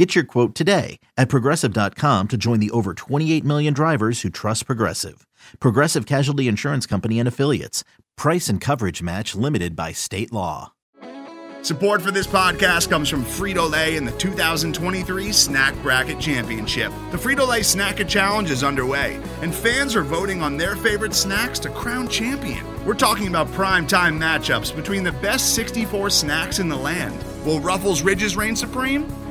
Get your quote today at progressive.com to join the over 28 million drivers who trust Progressive. Progressive Casualty Insurance Company and Affiliates. Price and coverage match limited by state law. Support for this podcast comes from Frito Lay and the 2023 Snack Bracket Championship. The Frito Lay Snacker Challenge is underway, and fans are voting on their favorite snacks to crown champion. We're talking about prime time matchups between the best 64 snacks in the land. Will Ruffles Ridges reign supreme?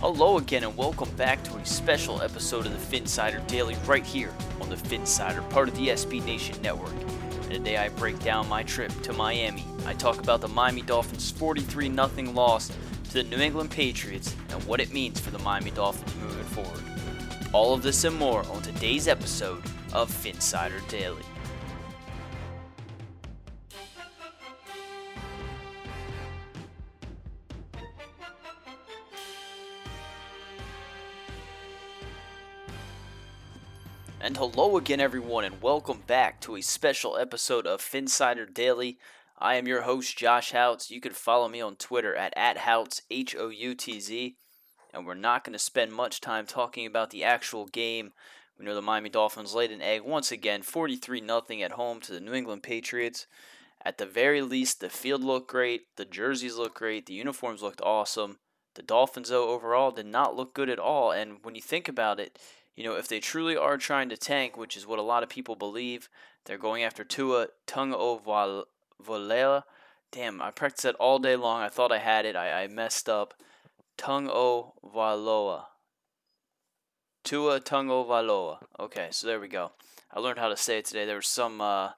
Hello again, and welcome back to a special episode of the Phinsider Daily right here on the Phinsider, part of the SB Nation Network. And today I break down my trip to Miami. I talk about the Miami Dolphins' 43 0 loss to the New England Patriots and what it means for the Miami Dolphins moving forward. All of this and more on today's episode of Phinsider Daily. And hello again, everyone, and welcome back to a special episode of Phinsider Daily. I am your host, Josh Houtz. You can follow me on Twitter at, at Houtz, H O U T Z. And we're not going to spend much time talking about the actual game. We know the Miami Dolphins laid an egg once again, 43 0 at home to the New England Patriots. At the very least, the field looked great, the jerseys looked great, the uniforms looked awesome. The Dolphins, though, overall did not look good at all. And when you think about it, you know, if they truly are trying to tank, which is what a lot of people believe, they're going after Tua Tagovailoa. Damn, I practiced that all day long. I thought I had it. I, I messed up. Tagovailoa. Tua Tagovailoa. Okay, so there we go. I learned how to say it today. There was some uh,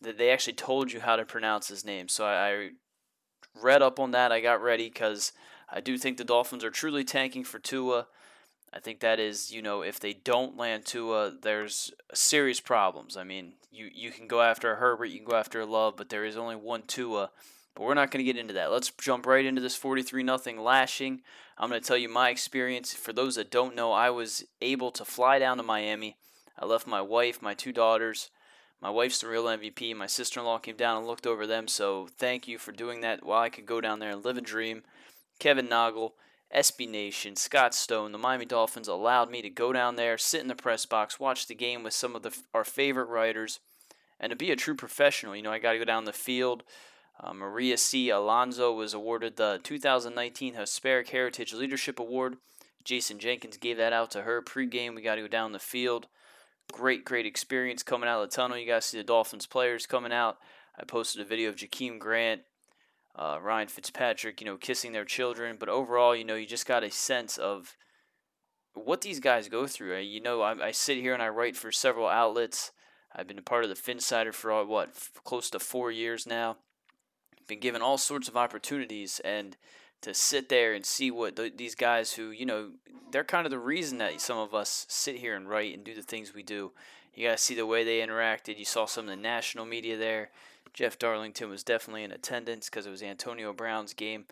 that they actually told you how to pronounce his name, so I, I read up on that. I got ready because I do think the Dolphins are truly tanking for Tua. I think that is, you know, if they don't land Tua, there's serious problems. I mean, you, you can go after a Herbert, you can go after a Love, but there is only one Tua. But we're not going to get into that. Let's jump right into this 43 nothing lashing. I'm going to tell you my experience. For those that don't know, I was able to fly down to Miami. I left my wife, my two daughters. My wife's the real MVP. My sister in law came down and looked over them. So thank you for doing that while I could go down there and live a dream. Kevin Nogle. SB Nation, Scott Stone, the Miami Dolphins allowed me to go down there, sit in the press box, watch the game with some of the, our favorite writers, and to be a true professional. You know, I got to go down the field. Uh, Maria C. Alonso was awarded the 2019 Hispanic Heritage Leadership Award. Jason Jenkins gave that out to her pregame. We got to go down the field. Great, great experience coming out of the tunnel. You guys see the Dolphins players coming out. I posted a video of Jakeem Grant uh, Ryan Fitzpatrick, you know, kissing their children. But overall, you know, you just got a sense of what these guys go through. You know, I, I sit here and I write for several outlets. I've been a part of the Phinsider for uh, what close to four years now. Been given all sorts of opportunities, and to sit there and see what th- these guys who you know they're kind of the reason that some of us sit here and write and do the things we do. You guys see the way they interacted. You saw some of the national media there. Jeff Darlington was definitely in attendance because it was Antonio Brown's game,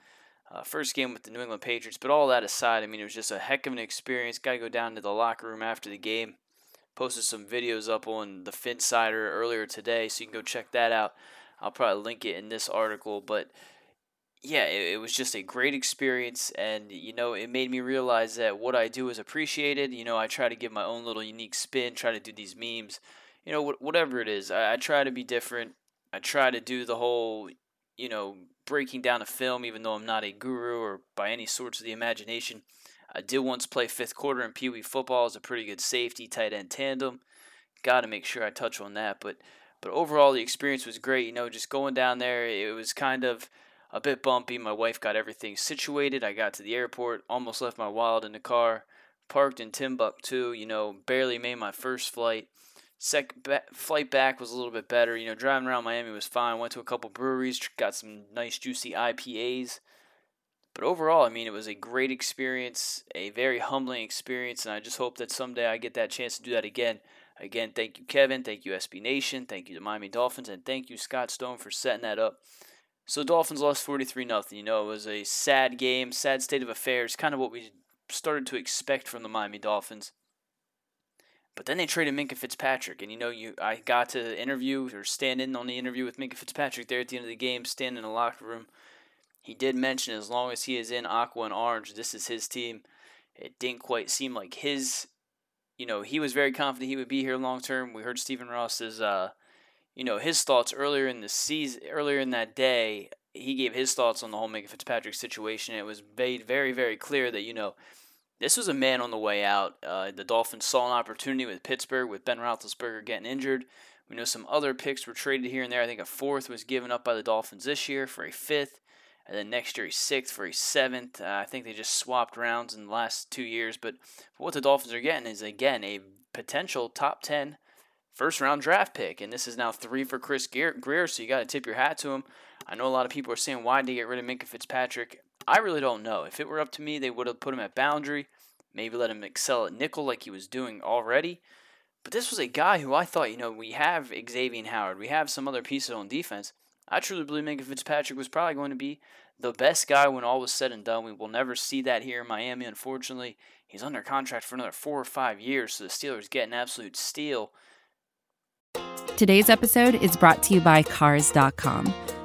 uh, first game with the New England Patriots. But all that aside, I mean, it was just a heck of an experience. Got to go down to the locker room after the game. Posted some videos up on the Phinsider earlier today, so you can go check that out. I'll probably link it in this article, but yeah, it, it, was just a great experience, and you know, it made me realize that what I do is appreciated. You know, I try to give my own little unique spin, try to do these memes, you know, wh- whatever it is. I, I try to be different. I try to do the whole, you know, breaking down a film, even though I'm not a guru or by any sorts of the imagination. I did once play fifth quarter in Pee Wee football as a pretty good safety tight end tandem. Got to make sure I touch on that. But But overall, the experience was great. You know, just going down there, it was kind of a bit bumpy. My wife got everything situated. I got to the airport, almost left my wallet in the car, parked in Timbuktu. You know, barely made my first flight. Second ba- flight back was a little bit better. You know, driving around Miami was fine. Went to a couple breweries, got some nice juicy IPAs. But overall, I mean, it was a great experience, a very humbling experience, and I just hope that someday I get that chance to do that again. Again, thank you, Kevin. Thank you, SB Nation. Thank you, the Miami Dolphins, and thank you, Scott Stone, for setting that up. So, Dolphins lost 43 nothing. You know, it was a sad game, sad state of affairs, kind of what we started to expect from the Miami Dolphins. But then they traded Minkah Fitzpatrick, and you know, you I got to interview or stand in on the interview with Minkah Fitzpatrick there at the end of the game, stand in the locker room. He did mention as long as he is in aqua and orange, this is his team. It didn't quite seem like his, you know, he was very confident he would be here long term. We heard Stephen Ross's, uh, you know, his thoughts earlier in the season, earlier in that day. He gave his thoughts on the whole Minkah Fitzpatrick situation. It was made very, very clear that you know this was a man on the way out. Uh, the Dolphins saw an opportunity with Pittsburgh, with Ben Roethlisberger getting injured. We know some other picks were traded here and there. I think a fourth was given up by the Dolphins this year for a fifth. And then next year a sixth for a seventh. Uh, I think they just swapped rounds in the last two years. But what the Dolphins are getting is, again, a potential top 10 first round draft pick. And this is now three for Chris Grier, so you got to tip your hat to him. I know a lot of people are saying, why did they get rid of Minkah Fitzpatrick? I really don't know. If it were up to me, they would have put him at boundary, maybe let him excel at nickel like he was doing already. But this was a guy who I thought, you know, we have Xavier Howard, we have some other pieces on defense. I truly believe Minkah Fitzpatrick was probably going to be the best guy when all was said and done. We will never see that here in Miami, unfortunately. He's under contract for another four or five years, so the Steelers get an absolute steal. Today's episode is brought to you by Cars.com.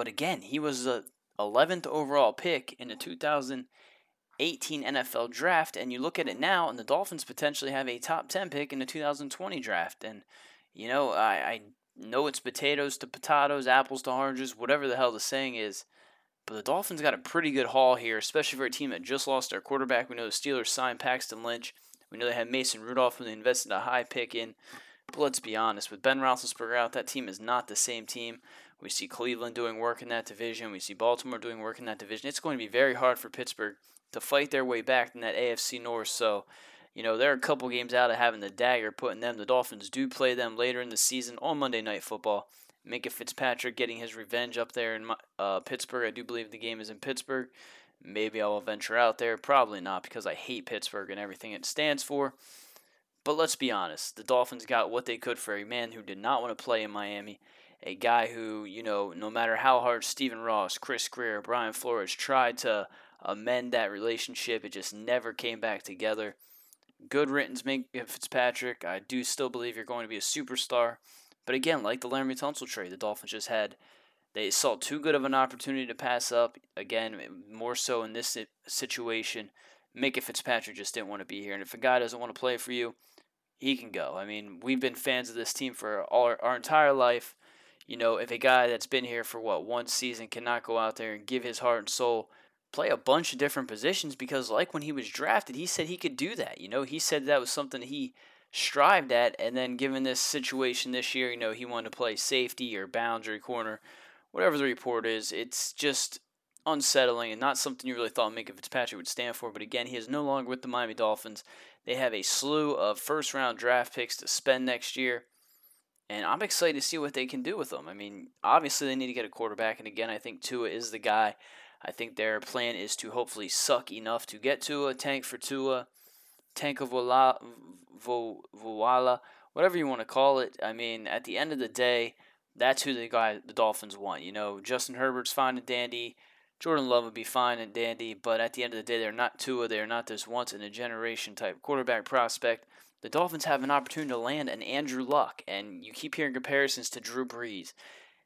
But again, he was the 11th overall pick in the 2018 NFL draft. And you look at it now, and the Dolphins potentially have a top 10 pick in the 2020 draft. And, you know, I, I know it's potatoes to potatoes, apples to oranges, whatever the hell the saying is. But the Dolphins got a pretty good haul here, especially for a team that just lost their quarterback. We know the Steelers signed Paxton Lynch. We know they had Mason Rudolph, who they invested a high pick in. But let's be honest, with Ben Roethlisberger out, that team is not the same team. We see Cleveland doing work in that division. We see Baltimore doing work in that division. It's going to be very hard for Pittsburgh to fight their way back in that AFC North. So, you know, they're a couple games out of having the dagger putting them. The Dolphins do play them later in the season on Monday Night Football. Minkah Fitzpatrick getting his revenge up there in uh, Pittsburgh. I do believe the game is in Pittsburgh. Maybe I will venture out there. Probably not because I hate Pittsburgh and everything it stands for. But let's be honest, the Dolphins got what they could for a man who did not want to play in Miami a guy who, you know, no matter how hard Stephen Ross, Chris Grier, Brian Flores tried to amend that relationship, it just never came back together. Good riddance, Minkah Fitzpatrick. I do still believe you're going to be a superstar. But again, like the Laremy Tunsil trade, the Dolphins just had they saw too good of an opportunity to pass up. Again, more so in this situation, Minkah Fitzpatrick just didn't want to be here. And if a guy doesn't want to play for you, he can go. I mean, we've been fans of this team for all our, our entire life you know, if a guy that's been here for what one season cannot go out there and give his heart and soul, play a bunch of different positions because like when he was drafted, he said he could do that. You know, he said that was something he strived at and then given this situation this year, you know, he wanted to play safety or boundary corner, whatever the report is, it's just unsettling and not something you really thought Minkah Fitzpatrick would stand for. But again, he is no longer with the Miami Dolphins. They have a slew of first round draft picks to spend next year. And I'm excited to see what they can do with them. I mean, obviously they need to get a quarterback, and again, I think Tua is the guy. I think their plan is to hopefully suck enough to get Tua, tank for Tua, tank of Voila, Vo, Voila, whatever you want to call it. I mean, at the end of the day, that's who the guy the Dolphins want. You know, Justin Herbert's fine and dandy. Jordan Love would be fine and dandy, but at the end of the day, they're not Tua. They're not this once in a generation type quarterback prospect. The Dolphins have an opportunity to land an Andrew Luck, and you keep hearing comparisons to Drew Brees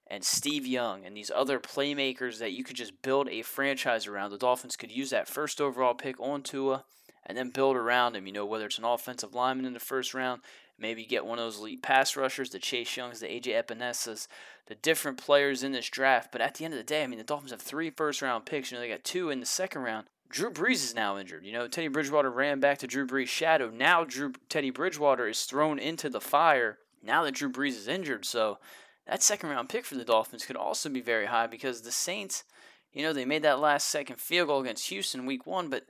and Steve Young and these other playmakers that you could just build a franchise around. The Dolphins could use that first overall pick on Tua and then build around him. You know, whether it's an offensive lineman in the first round, maybe get one of those elite pass rushers, the Chase Youngs, the AJ Epenesas, the different players in this draft. But at the end of the day, I mean, the Dolphins have three first round picks. You know, they got two in the second round. Drew Brees is now injured. You know, Teddy Bridgewater ran back to Drew Brees' shadow. Now Drew Teddy Bridgewater is thrown into the fire now that Drew Brees is injured. So that second round pick for the Dolphins could also be very high because the Saints, you know, they made that last second field goal against Houston week one, but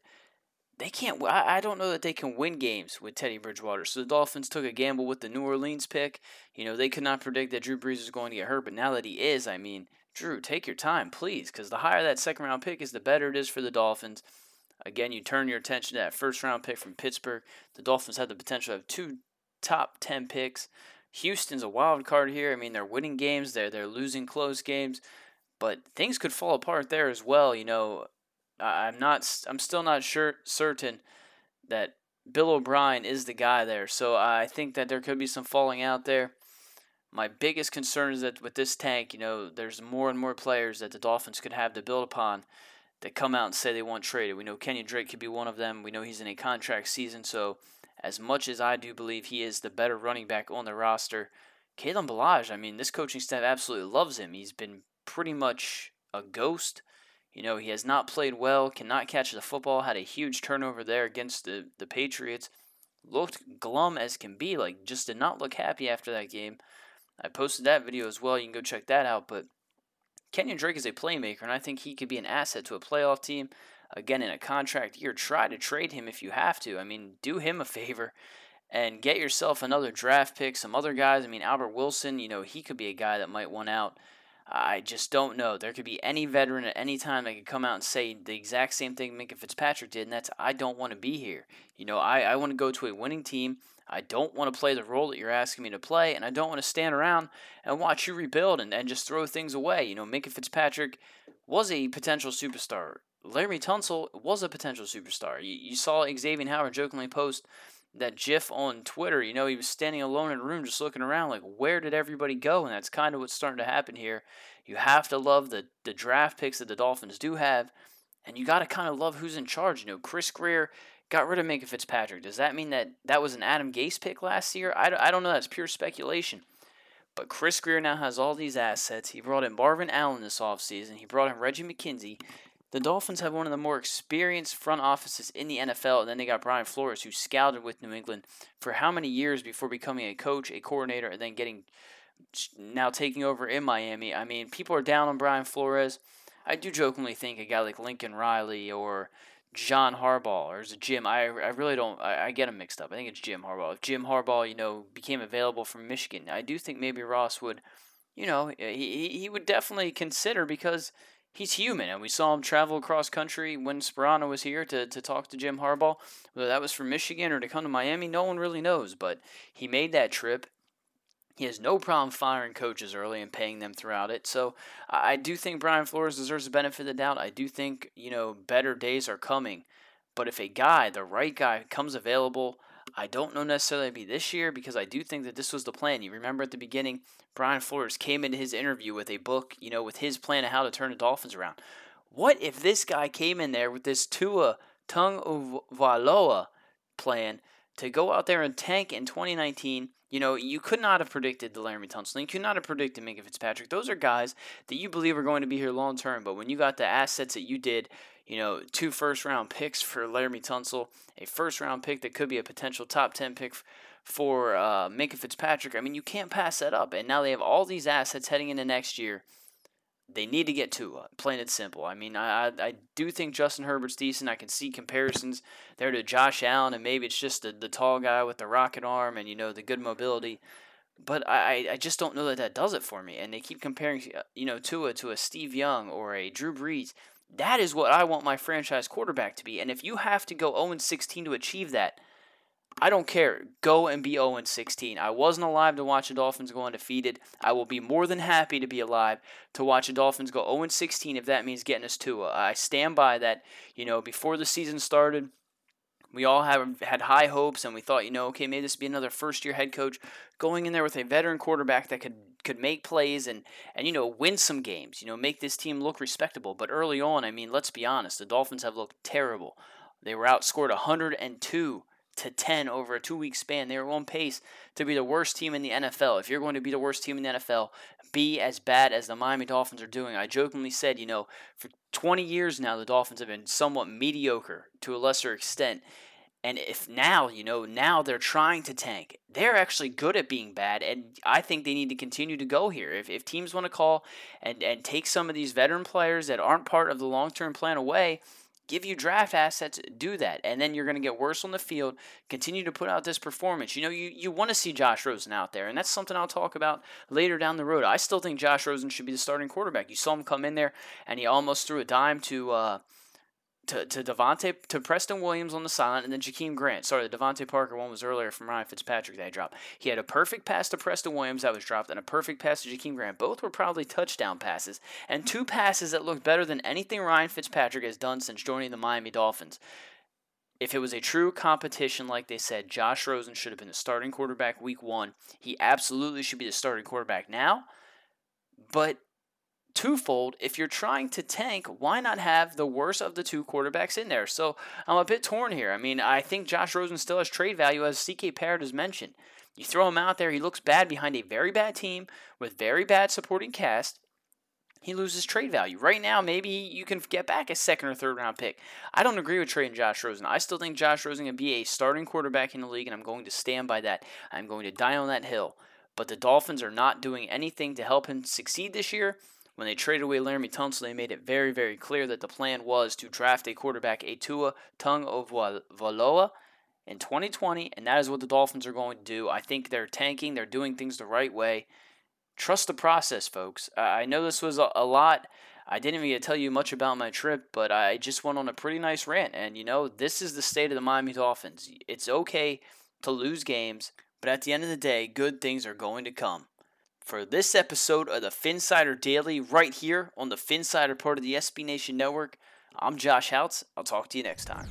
they can't. I, don't know that they can win games with Teddy Bridgewater. So the Dolphins took a gamble with the New Orleans pick. You know, they could not predict that Drew Brees was going to get hurt, but now that he is, I mean, Drew, take your time, please, because the higher that second round pick is, the better it is for the Dolphins. Again, you turn your attention to that first round pick from Pittsburgh. The Dolphins have the potential have two top 10 picks. Houston's a wild card here. I mean, they're winning games, they're, they're losing close games, but things could fall apart there as well. You know, I'm not. I'm still not sure certain that Bill O'Brien is the guy there. So I think that there could be some falling out there. My biggest concern is that with this tank, you know, there's more and more players that the Dolphins could have to build upon that come out and say they want traded. We know Kenyon Drake could be one of them. We know he's in a contract season, so as much as I do believe he is the better running back on the roster, Kalen Ballage, I mean, this coaching staff absolutely loves him. He's been pretty much a ghost you know, he has not played well, cannot catch the football, had a huge turnover there against the, the Patriots. Looked glum as can be, like just did not look happy after that game. I posted that video as well. You can go check that out. But Kenyon Drake is a playmaker, and I think he could be an asset to a playoff team. Again, in a contract year, try to trade him if you have to. I mean, do him a favor and get yourself another draft pick, some other guys. I mean, Albert Wilson, you know, he could be a guy that might want out. I just don't know. There could be any veteran at any time that could come out and say the exact same thing Minkah Fitzpatrick did, and that's I don't want to be here. You know, I, I want to go to a winning team. I don't want to play the role that you're asking me to play, and I don't want to stand around and watch you rebuild and, and just throw things away. You know, Minkah Fitzpatrick was a potential superstar. Laremy Tunsil was a potential superstar. You, you saw Xavier Howard jokingly post that GIF on Twitter. You know, he was standing alone in a room just looking around, like, where did everybody go? And that's kind of what's starting to happen here. You have to love the, the draft picks that the Dolphins do have, and you got to kind of love who's in charge. You know, Chris Grier got rid of Minkah Fitzpatrick. Does that mean that that was an Adam Gase pick last year? I, I don't know. That's pure speculation. But Chris Grier now has all these assets. He brought in Marvin Allen this offseason. He brought in Reggie McKenzie. The Dolphins have one of the more experienced front offices in the NFL, and then they got Brian Flores, who scouted with New England for how many years before becoming a coach, a coordinator, and then getting now taking over in Miami. I mean, people are down on Brian Flores. I do jokingly think a guy like Lincoln Riley or John Harbaugh or is it Jim? I, I really don't. I, I get them mixed up. I think it's Jim Harbaugh. If Jim Harbaugh, you know, became available from Michigan, I do think maybe Ross would, you know, he he would definitely consider because he's human, and we saw him travel across country when Sparano was here to, to talk to Jim Harbaugh. Whether that was from Michigan or to come to Miami, no one really knows. But he made that trip. He has no problem firing coaches early and paying them throughout it. So I do think Brian Flores deserves the benefit of the doubt. I do think, you know, better days are coming. But if a guy, the right guy, comes available, I don't know necessarily be this year because I do think that this was the plan. You remember at the beginning, Brian Flores came into his interview with a book, you know, with his plan of how to turn the Dolphins around. What if this guy came in there with this Tua Tagovailoa plan to go out there and tank in 2019? You know, you could not have predicted the Laremy Tunsil. You could not have predicted Minkah Fitzpatrick. Those are guys that you believe are going to be here long term. But when you got the assets that you did, you know, two first round picks for Laremy Tunsil, a first round pick that could be a potential top 10 pick for uh, Minkah Fitzpatrick. I mean, you can't pass that up. And now they have all these assets heading into next year. They need to get Tua, plain and simple. I mean, I, I do think Justin Herbert's decent. I can see comparisons there to Josh Allen, and maybe it's just the, the tall guy with the rocket arm and, you know, the good mobility. But I, I just don't know that that does it for me. And they keep comparing, you know, Tua to a Steve Young or a Drew Brees. That is what I want my franchise quarterback to be. And if you have to go 0 16 to achieve that, I don't care. Go and be 0 16. I wasn't alive to watch the Dolphins go undefeated. I will be more than happy to be alive to watch the Dolphins go 0 16 if that means getting Tua. I stand by that. You know, before the season started, We all have had high hopes, and we thought, you know, okay, maybe this would be another first-year head coach going in there with a veteran quarterback that could could make plays and and you know win some games. You know, make this team look respectable. But early on, I mean, let's be honest, the Dolphins have looked terrible. They were outscored 102 to 10 over a two week span. They were on pace to be the worst team in the NFL. If you're going to be the worst team in the NFL, be as bad as the Miami Dolphins are doing. I jokingly said, you know, for 20 years now, the Dolphins have been somewhat mediocre to a lesser extent. And if now, you know, now they're trying to tank, they're actually good at being bad. And I think they need to continue to go here. If, if teams want to call and, and take some of these veteran players that aren't part of the long term plan away, give you draft assets, do that. And then you're going to get worse on the field, continue to put out this performance. You know, you, you want to see Josh Rosen out there, and that's something I'll talk about later down the road. I still think Josh Rosen should be the starting quarterback. You saw him come in there, and he almost threw a dime to. Uh, to, to DeVante to Preston Williams on the sideline, and then Jakeem Grant. Sorry, the DeVante Parker one was earlier from Ryan Fitzpatrick that dropped. He had a perfect pass to Preston Williams that was dropped, and a perfect pass to Jakeem Grant. Both were probably touchdown passes, and two passes that looked better than anything Ryan Fitzpatrick has done since joining the Miami Dolphins. If it was a true competition, like they said, Josh Rosen should have been the starting quarterback week one. He absolutely should be the starting quarterback now. But twofold. If you're trying to tank, why not have the worst of the two quarterbacks in there? So I'm a bit torn here. I mean, I think Josh Rosen still has trade value, as CK Parrott has mentioned. You throw him out there, he looks bad behind a very bad team with very bad supporting cast. He loses trade value. Right now, maybe you can get back a second or third round pick. I don't agree with trading Josh Rosen. I still think Josh Rosen can be a starting quarterback in the league, and I'm going to stand by that. I'm going to die on that hill. But the Dolphins are not doing anything to help him succeed this year. When they traded away Laremy Tunsil, they made it very, very clear that the plan was to draft a quarterback, a Tua Tagovailoa, in 2020, and that is what the Dolphins are going to do. I think they're tanking, they're doing things the right way. Trust the process, folks. I know this was a lot. I didn't even tell you much about my trip, but I just went on a pretty nice rant. And, you know, this is the state of the Miami Dolphins. It's okay to lose games, but at the end of the day, good things are going to come for this episode of the Phinsider Daily right here on the Phinsider part of the SB Nation Network. I'm Josh Houtz. I'll talk to you next time.